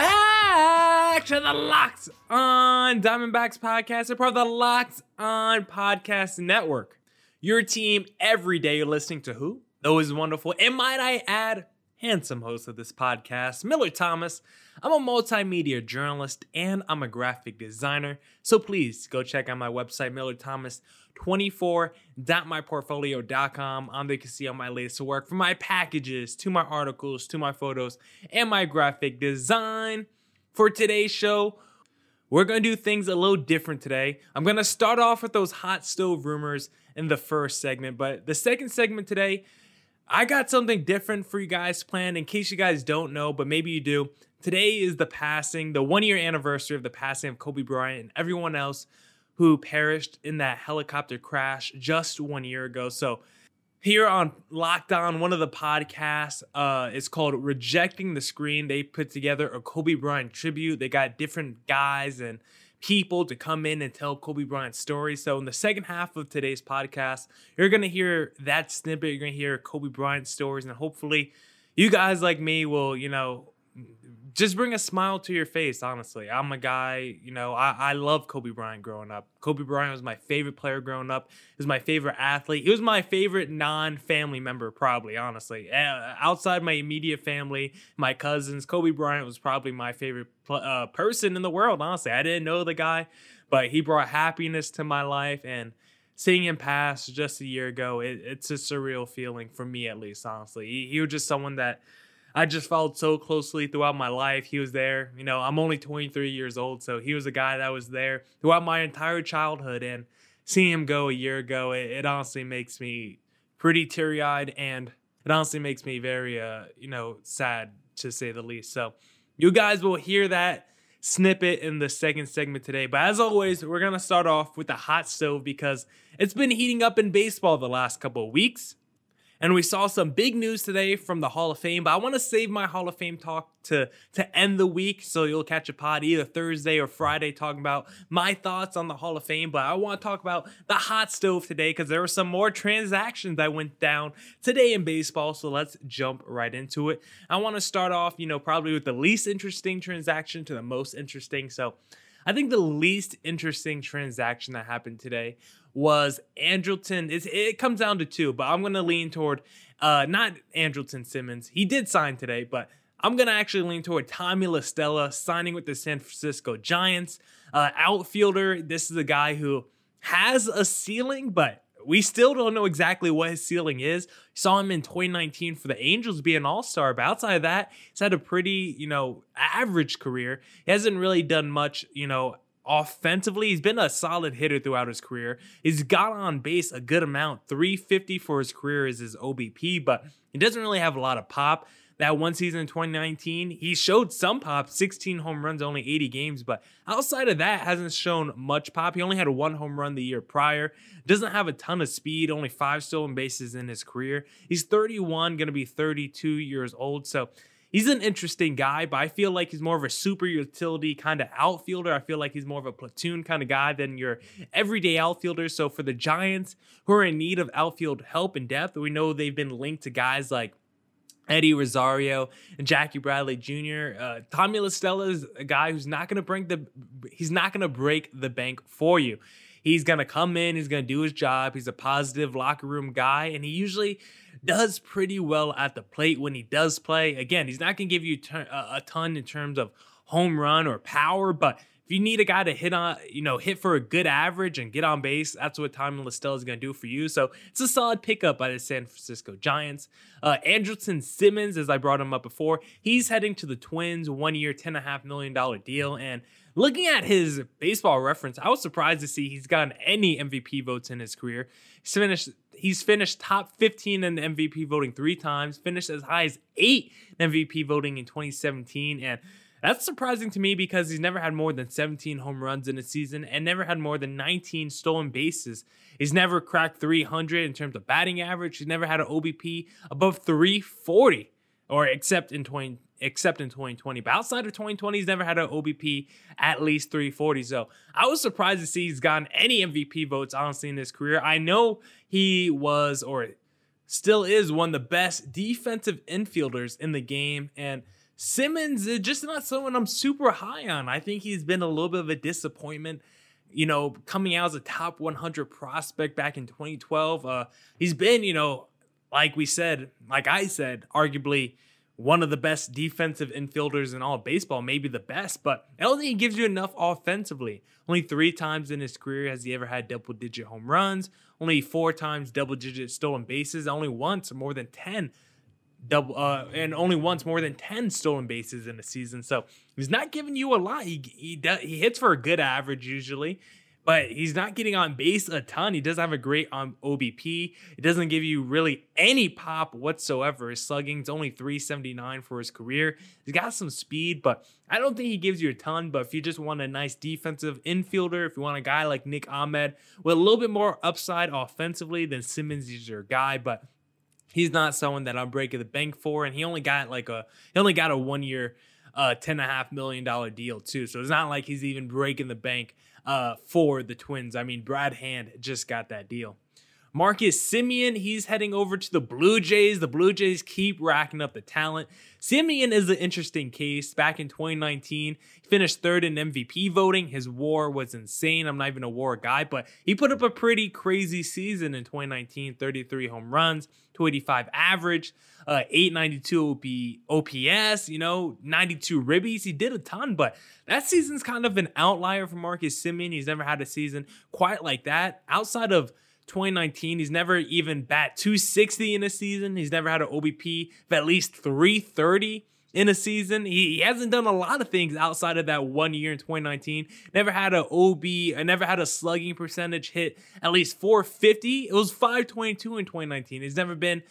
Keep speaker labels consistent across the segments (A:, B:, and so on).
A: back to the Locked On Diamondbacks podcast, a part of the Locked On Podcast Network. Your team every day. You're listening to who? Those wonderful, and might I add, handsome host of this podcast, Miller Thomas. I'm a multimedia journalist and I'm a graphic designer. So please go check out my website, Miller Thomas 24.myportfolio.com. On there you can see all my latest work from my packages to my articles to my photos and my graphic design. For today's show, we're going to do things a little different today. I'm going to start off with those hot stove rumors in the first segment, but the second segment today, I got something different for you guys planned in case you guys don't know, but maybe you do. Today is the passing, the one year anniversary of the passing of Kobe Bryant and everyone else who perished in that helicopter crash just one year ago. So, here on Locked On, one of the podcasts uh, is called Rejecting the Screen. They put together a Kobe Bryant tribute. They got different guys and people to come in and tell Kobe Bryant's story. So, in the second half of today's podcast, you're to hear that snippet. You're to hear Kobe Bryant stories, and hopefully, you guys like me will, you know, just bring a smile to your face, honestly. I'm a guy, you know, I, I love Kobe Bryant growing up. Kobe Bryant was my favorite player growing up. He was my favorite athlete. He was my favorite non family member, probably, honestly. Uh, outside my immediate family, my cousins, Kobe Bryant was probably my favorite uh, person in the world, honestly. I didn't know the guy, but he brought happiness to my life. And seeing him pass just a year ago, it, it's a surreal feeling for me, at least, honestly. He, he was just someone that I just followed so closely throughout my life. He was there. You know, I'm only 23 years old, so he was a guy that was there throughout my entire childhood. And seeing him go a year ago, it, it honestly makes me pretty teary eyed and it honestly makes me very, uh, you know, sad to say the least. So you guys will hear that snippet in the second segment today. But as always, we're going to start off with the hot stove because it's been heating up in baseball the last couple of weeks. And we saw some big news today from the Hall of Fame, but I want to save my Hall of Fame talk to, to end the week. So you'll catch a pod either Thursday or Friday talking about my thoughts on the Hall of Fame. But I want to talk about the hot stove today because there were some more transactions that went down today in baseball. So let's jump right into it. I want to start off, you know, probably with the least interesting transaction to the most interesting. So I think the least interesting transaction that happened today was Andrelton. It's, it comes down to two, but I'm going to lean toward uh, not Andrelton Simmons. He did sign today, but I'm going to actually lean toward Tommy La Stella signing with the San Francisco Giants. Uh, outfielder, this is a guy who has a ceiling, but we still don't know exactly what his ceiling is. Saw him in 2019 for the Angels be an all-star, but outside of that, he's had a pretty, you know, average career. He hasn't really done much, you know, offensively. He's been a solid hitter throughout his career. He's got on base a good amount. 350 for his career is his OBP, but he doesn't really have a lot of pop. That one season in 2019, he showed some pop, 16 home runs, only 80 games, but outside of that, hasn't shown much pop. He only had one home run the year prior. Doesn't have a ton of speed, only five stolen bases in his career. He's 31, going to be 32 years old. So he's an interesting guy, but I feel like he's more of a super utility kind of outfielder. I feel like he's more of a platoon kind of guy than your everyday outfielder. So for the Giants who are in need of outfield help and depth, we know they've been linked to guys like Eddie Rosario and Jackie Bradley Jr. Uh, Tommy La Stella is a guy who's not to bring the he's not to break the bank for you. He's to come in, he's to do his job. He's a positive locker room guy, and he usually does pretty well at the plate when he does play. Again, he's not to give you a ton in terms of home run or power, but if you need a guy to hit on, you know, hit for a good average and get on base, that's what Tommy La Stella is going to do for you. So it's a solid pickup by the San Francisco Giants. Uh, Andrelton Simmons, as I brought him up before, he's heading to the Twins, one year, $10.5 million deal. And looking at his baseball reference, I was surprised to see he's gotten any MVP votes in his career. He's finished he's finished top 15 in MVP voting three times, finished as high as eight MVP voting in 2017, and That's surprising to me because he's never had more than 17 home runs in a season and never had more than 19 stolen bases. He's never cracked 300 in terms of batting average. He's never had an OBP above 340, or except in 20, except in 2020. But outside of 2020, he's never had an OBP at least 340. So I was surprised to see he's gotten any MVP votes, honestly, in his career. I know he was or still is one of the best defensive infielders in the game. And Simmons is just not someone I'm super high on. I think he's been a little bit of a disappointment. You know, coming out as a top 100 prospect back in 2012, uh, he's been, you know, like we said, like I said, arguably one of the best defensive infielders in all baseball, maybe the best, but I don't think he gives you enough offensively. Only three times in his career has he ever had double digit home runs, only four times double digit stolen bases, only once more than 10 double uh, and only once more than 10 stolen bases in a season. So he's not giving you a lot. He he, does, he hits for a good average usually, but he's not getting on base a ton. He does have a great um, OBP. It doesn't give you really any pop whatsoever. His slugging's only 379 for his career. He's got some speed, but I don't think he gives you a ton. But if you just want a nice defensive infielder, if you want a guy like Nick Ahmed with a little bit more upside offensively, then Simmons is your guy. But he's not someone that I'm breaking the bank for, and he only got like a he only got a one year, uh, ten and a half million dollar deal too. So it's not like he's even breaking the bank uh for the Twins. I mean, Brad Hand just got that deal. Marcus Semien, he's heading over to the Blue Jays. The Blue Jays keep racking up the talent. Semien is an interesting case. Back in 2019, he finished third in MVP voting. His war was insane. I'm not even a war guy, but he put up a pretty crazy season in 2019 33 home runs, 285 average, uh, 892 OPS, you know, 92 ribbies. He did a ton, but that season's kind of an outlier for Marcus Semien. He's never had a season quite like that. Outside of 2019. He's never even bat 260 in a season. He's never had an OBP of at least 330 in a season. He, he, hasn't done a lot of things outside of that one year in 2019. Never had an OB, I uh, never had a slugging percentage hit at least 450. It was 522 in 2019. He's never been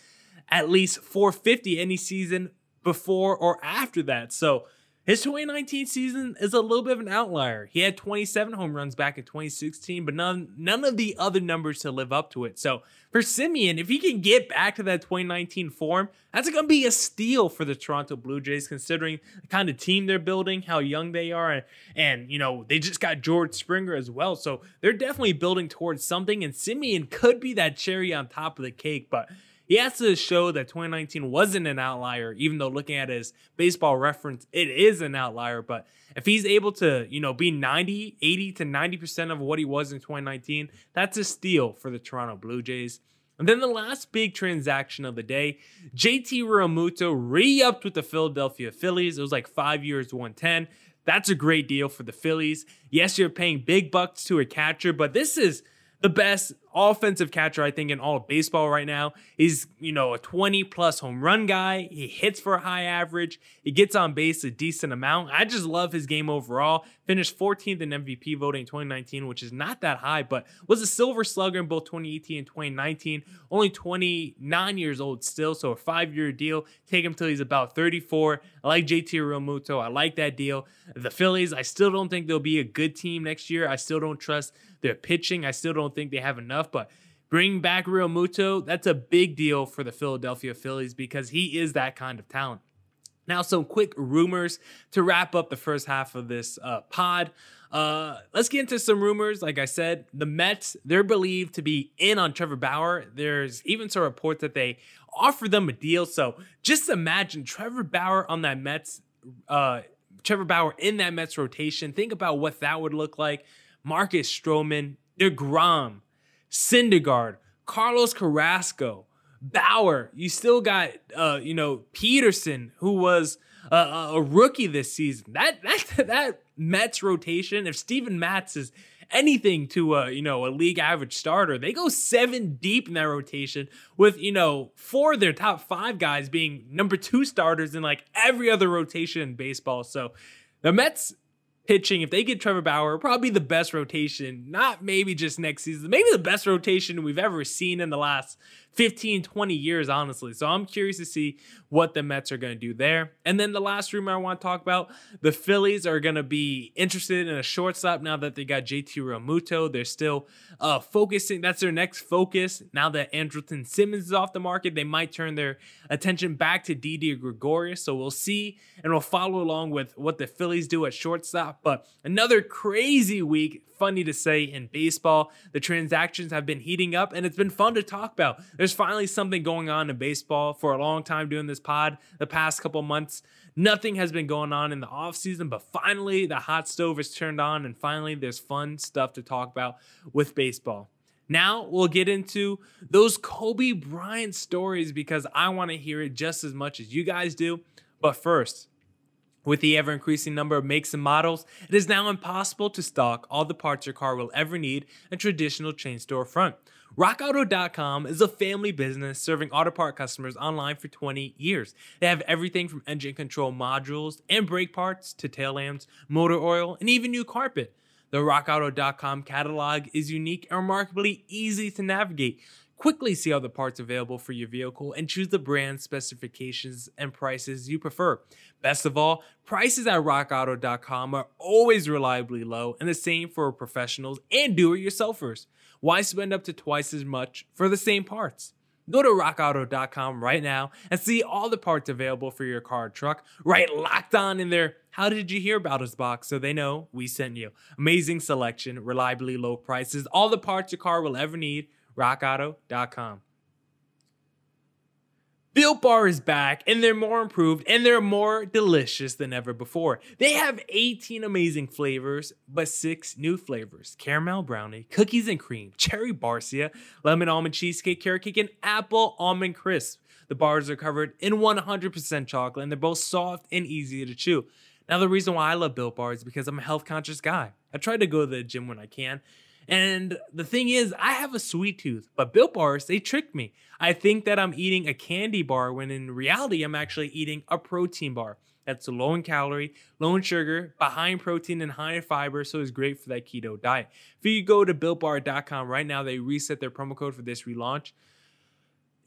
A: at least 450 any season before or after that. So his 2019 season is a little bit of an outlier. He had 27 home runs back in 2016, but none none of the other numbers to live up to it. So for Semien, if he can get back to that 2019 form, that's going to be a steal for the Toronto Blue Jays, considering the kind of team they're building, how young they are, and, and you know they just got George Springer as well. So they're definitely building towards something, and Semien could be that cherry on top of the cake, but he has to show that 2019 wasn't an outlier, even though looking at his baseball reference, it is an outlier. But if he's able to, you know, be 90, 80 to 90% of what he was in 2019, that's a steal for the Toronto Blue Jays. And then the last big transaction of the day, JT Realmuto re-upped with the Philadelphia Phillies. It was like five years, 110. That's a great deal for the Phillies. Yes, you're paying big bucks to a catcher, but this is the best offensive catcher, I think, in all of baseball right now. He's, you know, a 20 plus home run guy. He hits for a high average. He gets on base a decent amount. I just love his game overall. Finished 14th in MVP voting in 2019, which is not that high, but was a silver slugger in both 2018 and 2019. Only 29 years old still, so a five year deal. Take him till he's about 34. I like JT Realmuto. I like that deal. The Phillies, I still don't think they'll be a good team next year. I still don't trust their pitching. I still don't think they have enough, but bring back Realmuto, that's a big deal for the Philadelphia Phillies because he is that kind of talent. Now, some quick rumors to wrap up the first half of this uh, pod. Uh, let's get into some rumors. Like I said, the Mets, they're believed to be in on Trevor Bauer. There's even some reports that they offer them a deal. So just imagine Trevor Bauer on that Mets, uh, Trevor Bauer in that Mets rotation. Think about what that would look like. Marcus Stroman, DeGrom, Syndergaard, Carlos Carrasco, Bauer. You still got, uh, you know, Peterson, who was a, a rookie this season. That that that Mets rotation. If Steven Matz is anything to a you know a league average starter, they go seven deep in that rotation with you know four of their top five guys being number two starters in like every other rotation in baseball. So the Mets pitching, if they get Trevor Bauer, probably the best rotation, not maybe just next season, maybe the best rotation we've ever seen in the last 15, 20 years, honestly. So I'm curious to see what the Mets are going to do there. And then the last rumor I want to talk about the Phillies are going to be interested in a shortstop now that they got JT Realmuto. They're still uh, focusing, that's their next focus. Now that Andrelton Simmons is off the market, they might turn their attention back to Didi Gregorius. So we'll see and we'll follow along with what the Phillies do at shortstop. But another crazy week funny to say in baseball. The transactions have been heating up and it's been fun to talk about. There's finally something going on in baseball for a long time doing this pod the past couple months. Nothing has been going on in the offseason, but finally the hot stove is turned on and finally there's fun stuff to talk about with baseball. Now we'll get into those Kobe Bryant stories because I want to hear it just as much as you guys do. But first, with the ever increasing number of makes and models, it is now impossible to stock all the parts your car will ever need in a traditional chain store front. RockAuto.com is a family business serving auto part customers online for 20 years. They have everything from engine control modules and brake parts to tail lamps, motor oil, and even new carpet. The RockAuto.com catalog is unique and remarkably easy to navigate. Quickly see all the parts available for your vehicle and choose the brand specifications and prices you prefer. Best of all, prices at rockauto.com are always reliably low and the same for professionals and do it yourselfers. Why spend up to twice as much for the same parts? Go to rockauto.com right now and see all the parts available for your car or truck right locked on in there. How did you hear about us box so they know we sent you? Amazing selection, reliably low prices, all the parts your car will ever need rockauto.com. Built Bar is back and they're more improved and they're more delicious than ever before. They have 18 amazing flavors, but six new flavors caramel brownie, cookies and cream, cherry barcia, lemon almond cheesecake, carrot cake, and apple almond crisp. The bars are covered in 100% chocolate and they're both soft and easy to chew. Now, the reason why I love Built Bar is because I'm a health conscious guy. I try to go to the gym when I can, and the thing is, I have a sweet tooth, but Built Bars, they tricked me. I think that I'm eating a candy bar when in reality, I'm actually eating a protein bar. That's low in calorie, low in sugar, but high in protein and high in fiber, so it's great for that keto diet. If you go to builtbar.com right now, they reset their promo code for this relaunch.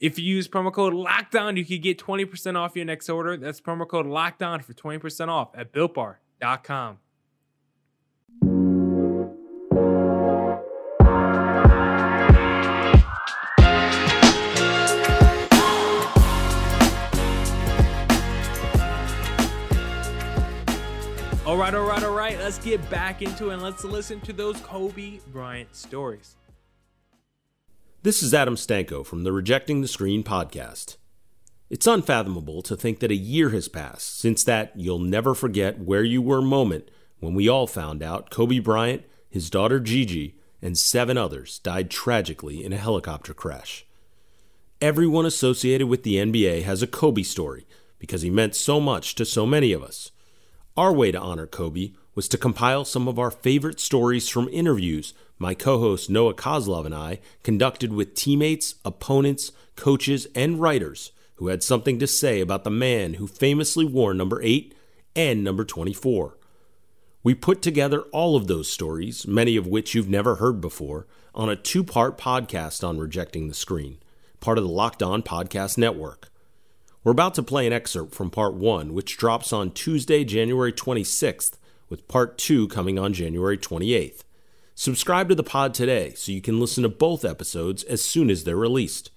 A: If you use promo code LOCKDOWN, you can get 20% off your next order. That's promo code LOCKDOWN for 20% off at builtbar.com. All right, all right, all right. Let's get back into it and let's listen to those Kobe Bryant stories.
B: This is Adam Stanko from the Rejecting the Screen podcast. It's unfathomable to think that a year has passed since that you'll never forget where you were moment when we all found out Kobe Bryant, his daughter Gigi, and seven others died tragically in a helicopter crash. Everyone associated with the NBA has a Kobe story because he meant so much to so many of us. Our way to honor Kobe was to compile some of our favorite stories from interviews my co host Noah Kozlov and I conducted with teammates, opponents, coaches, and writers who had something to say about the man who famously wore number 8 and number 24. We put together all of those stories, many of which you've never heard before, on a two part podcast on Rejecting the Screen, part of the Locked On Podcast Network. We're about to play an excerpt from part one, which drops on Tuesday, January 26th, with part two coming on January 28th. Subscribe to the pod today so you can listen to both episodes as soon as they're released.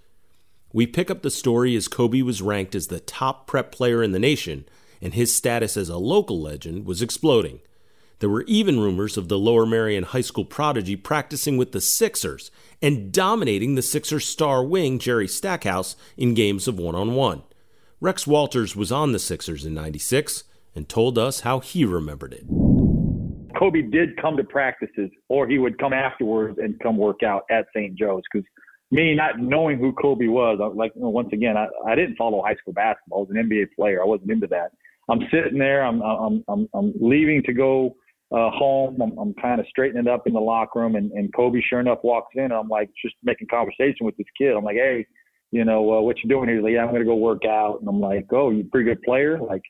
B: We pick up the story as Kobe was ranked as the top prep player in the nation, and his status as a local legend was exploding. There were even rumors of the Lower Merion High School prodigy practicing with the Sixers and dominating the Sixers star wing Jerry Stackhouse in games of one on one. Rex Walters was on the Sixers in 96 and told us how he remembered it.
C: Kobe did come to practices, or he would come afterwards and come work out at St. Joe's. Because me not knowing who Kobe was, like once again, I, I didn't follow high school basketball. I was an NBA player. I wasn't into that. I'm sitting there. I'm I'm I'm, I'm leaving to go uh, home. I'm, I'm kind of straightening up in the locker room, and, and Kobe, sure enough, walks in. I'm like just making conversation with this kid. I'm like, hey, you know, uh, what you doing here? He's like, yeah, I'm going to go work out. And I'm like, oh, you pretty good player? Like,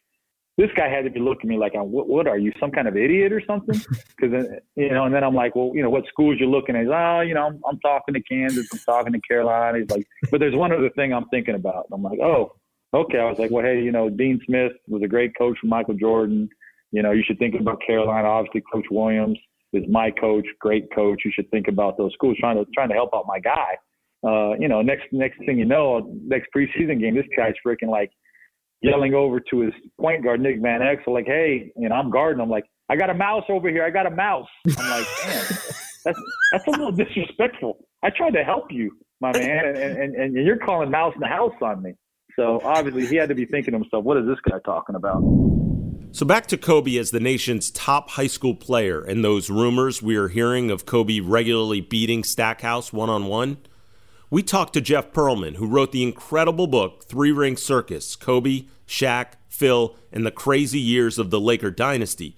C: this guy had to be looking at me like, what, what are you, some kind of idiot or something? Because you know, and then I'm like, well, you know, what schools you looking at? He's, oh, you know, I'm, I'm talking to Kansas, I'm talking to Carolina. He's like, but there's one other thing I'm thinking about. And I'm like, oh, okay. I was like, well, hey, you know, Dean Smith was a great coach for Michael Jordan. You know, you should think about Carolina. Obviously, Coach Williams is my coach, great coach. You should think about those schools trying to trying to help out my guy. Uh, you know, next next thing you know, next preseason game, this guy's freaking like yelling over to his point guard Nick Van Exel, like, "Hey," you know, I'm guarding. I'm like, "I got a mouse over here. I got a mouse." I'm like, "Man, that's that's a little disrespectful." I tried to help you, my man, and and, and you're calling mouse in the house on me. So obviously, he had to be thinking to himself, "What is this guy talking about?"
B: So back to Kobe as the nation's top high school player and those rumors we are hearing of Kobe regularly beating Stackhouse one on one. We talked to Jeff Pearlman, who wrote the incredible book Three Ring Circus Kobe, Shaq, Phil, and the Crazy Years of the Laker Dynasty.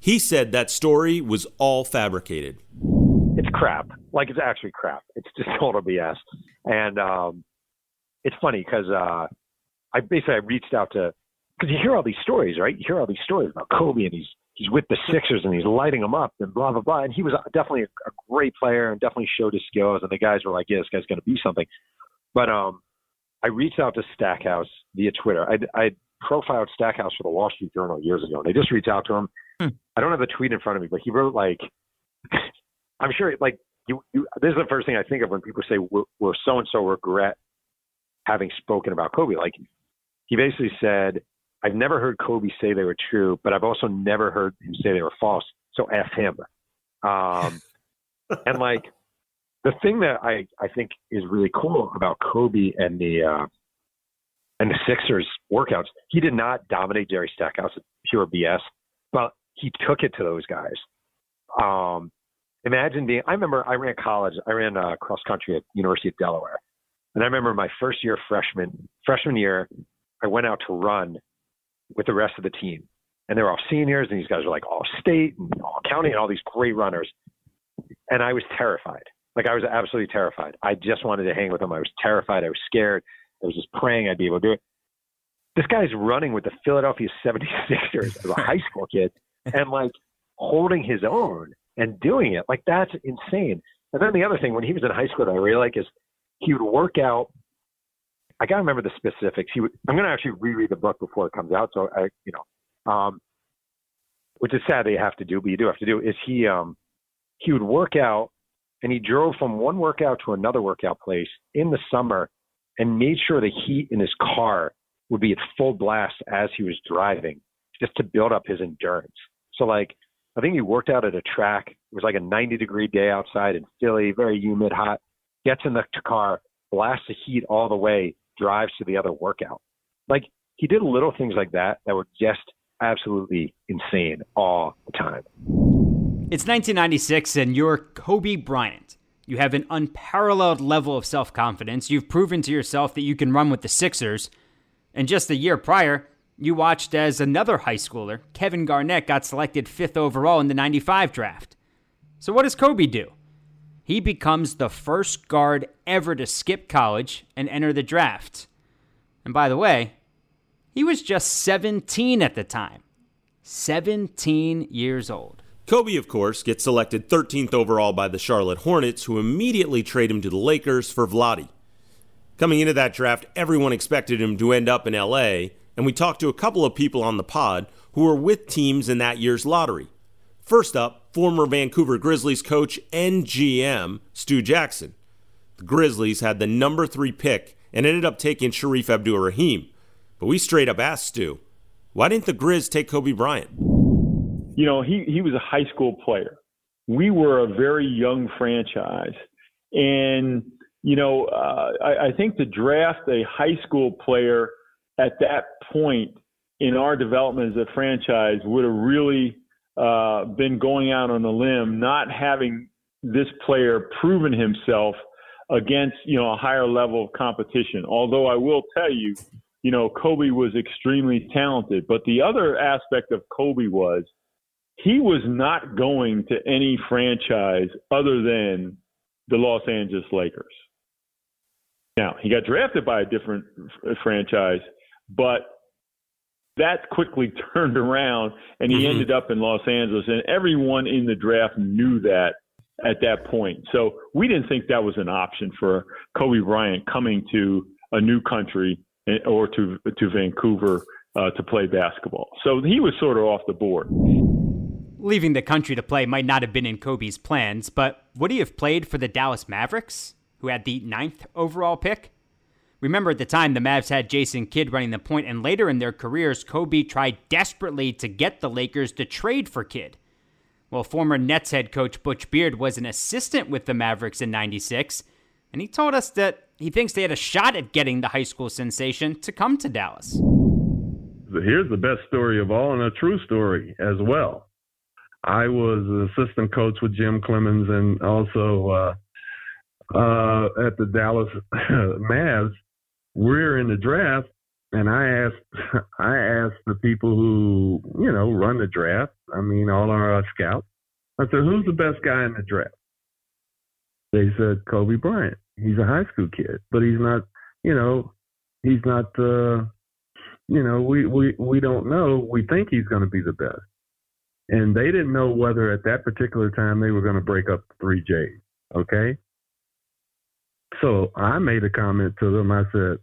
B: He said that story was all fabricated.
D: It's crap. Like, it's actually crap. It's just total BS. And um, it's funny because uh, I basically I reached out to because you hear all these stories, right? You hear all these stories about Kobe and he's he's with the Sixers and he's lighting them up and blah blah blah. And he was definitely a, a great player and definitely showed his skills. And the guys were like, "Yeah, this guy's going to be something." But um, I reached out to Stackhouse via Twitter. I I profiled Stackhouse for the Wall Street Journal years ago, and I just reached out to him. Hmm. I don't have the tweet in front of me, but he wrote like, I'm sure like you, you. This is the first thing I think of when people say, we'll so and so regret having spoken about Kobe?" Like he basically said I've never heard Kobe say they were true, but I've also never heard him say they were false. So F him. Um, and like the thing that I, I think is really cool about Kobe and the uh, and the Sixers workouts, he did not dominate Jerry Stackhouse pure BS, but he took it to those guys. Um, imagine being. I remember I ran college. I ran uh, cross country at University of Delaware, and I remember my first year freshman freshman year, I went out to run with the rest of the team. And they're all seniors, and these guys are like all state and all county and all these great runners. And I was terrified. Like I was absolutely terrified. I just wanted to hang with them. I was terrified. I was scared. I was just praying I'd be able to do it. This guy's running with the Philadelphia 76ers as a high school kid and like holding his own and doing it. Like that's insane. And then the other thing, when he was in high school that I really like is he would work out I gotta remember the specifics. He, I'm gonna actually reread the book before it comes out. So I, you know, um, which is sad that you have to do, but you do have to do. Is he, um, he would work out, and he drove from one workout to another workout place in the summer, and made sure the heat in his car would be at full blast as he was driving, just to build up his endurance. So like, I think he worked out at a track. It was like a 90 degree day outside in Philly, very humid, hot. Gets in the car, blasts the heat all the way, drives to the other workout. Like he did little things like that that were just absolutely insane all the time.
E: It's 1996 and you're Kobe Bryant. You have an unparalleled level of self confidence. You've proven to yourself that you can run with the Sixers. And just a year prior, you watched as another high schooler, Kevin Garnett, got selected fifth overall in the 95 draft. So, what does Kobe do? He becomes the first guard ever to skip college and enter the draft. And by the way, he was just 17 at the time. 17 years old.
B: Kobe, of course, gets selected 13th overall by the Charlotte Hornets, who immediately trade him to the Lakers for Vlade. Coming into that draft, everyone expected him to end up in LA, and we talked to a couple of people on the pod who were with teams in that year's lottery. First up, former Vancouver Grizzlies coach and GM Stu Jackson. The Grizzlies had the number three pick and ended up taking Shareef Abdul Rahim. But we straight up asked Stu, why didn't the Grizz take Kobe Bryant?
F: You know, he, he was a high school player. We were a very young franchise. And, you know, uh, I, I think to draft a high school player at that point in our development as a franchise would have really uh, been going out on a limb, not having this player proven himself against you know a higher level of competition. Although I will tell you, you know Kobe was extremely talented, but the other aspect of Kobe was he was not going to any franchise other than the Los Angeles Lakers. Now he got drafted by a different franchise, but that quickly turned around and he mm-hmm. ended up in Los Angeles. And everyone in the draft knew that at that point. So we didn't think that was an option for Kobe Bryant coming to a new country eh, or to to Vancouver uh, to play basketball. So he was sort of off the board.
E: Leaving the country to play might not have been in Kobe's plans, but would he have played for the Dallas Mavericks, who had the ninth overall pick? Remember at the time, the Mavs had Jason Kidd running the point, and later in their careers, Kobe tried desperately to get the Lakers to trade for Kidd. Well, former Nets head coach Butch Beard was an assistant with the Mavericks in 96, and he told us that he thinks they had a shot at getting the high school sensation to come to Dallas.
G: Here's the best story of all, and a true story as well. I was an assistant coach with Jim Cleamons and also uh, uh, at the Dallas Mavs. We're in the draft, and I asked I asked the people who you know run the draft. I mean, all our scouts. I said, "Who's the best guy in the draft?" They said Kobe Bryant. He's a high school kid, but he's not. You know, he's not. Uh, you know, we we we don't know. We think he's going to be the best, and they didn't know whether at that particular time they were going to break up the three J's. Okay. So I made a comment to them. I said,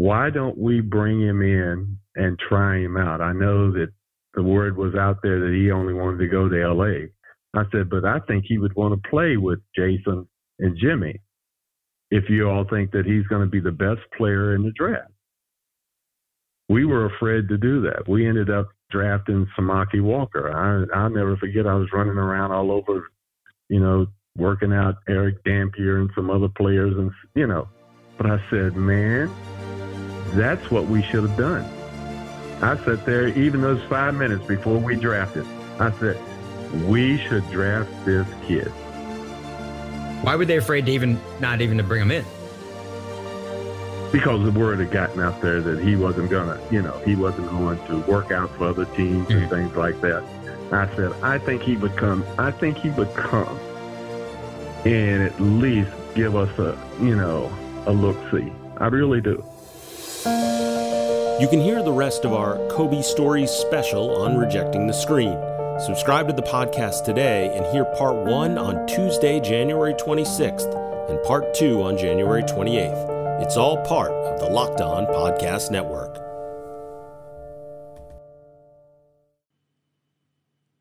G: why don't we bring him in and try him out? I know that the word was out there that he only wanted to go to LA. I said, but I think he would want to play with Jason and Jimmy if you all think that he's going to be the best player in the draft. We were afraid to do that. We ended up drafting Samaki Walker. I, I'll never forget, I was running around all over, you know, working out Erick Dampier and some other players, and, you know, but I said, man, that's what we should have done. I sat there, even those five minutes before we drafted, I said, we should draft this kid.
H: Why were they afraid to even not even to bring him in?
G: Because the word had gotten out there that he wasn't gonna, you know, he wasn't going to work out for other teams mm-hmm. and things like that. I said, I think he would come. I think he would come and at least give us a, you know, a look see. I really do.
B: You can hear the rest of our Kobe Stories special on Rejecting the Screen. Subscribe to the podcast today and hear part one on Tuesday, January 26th, and part two on January 28th. It's all part of the Locked On Podcast Network.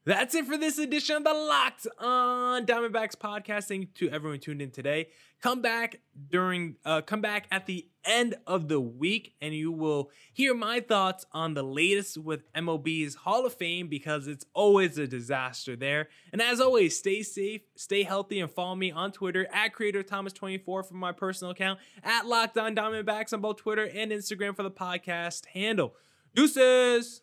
A: That's it for this edition of the Locked On Diamondbacks podcast. Thank to everyone tuned in today. Come back during, uh, come back at the end of the week, and you will hear my thoughts on the latest with MLB's Hall of Fame because it's always a disaster there. And as always, stay safe, stay healthy, and follow me on Twitter at Creator Thomas24 for my personal account, at Locked On Diamondbacks on both Twitter and Instagram for the podcast handle. Deuces.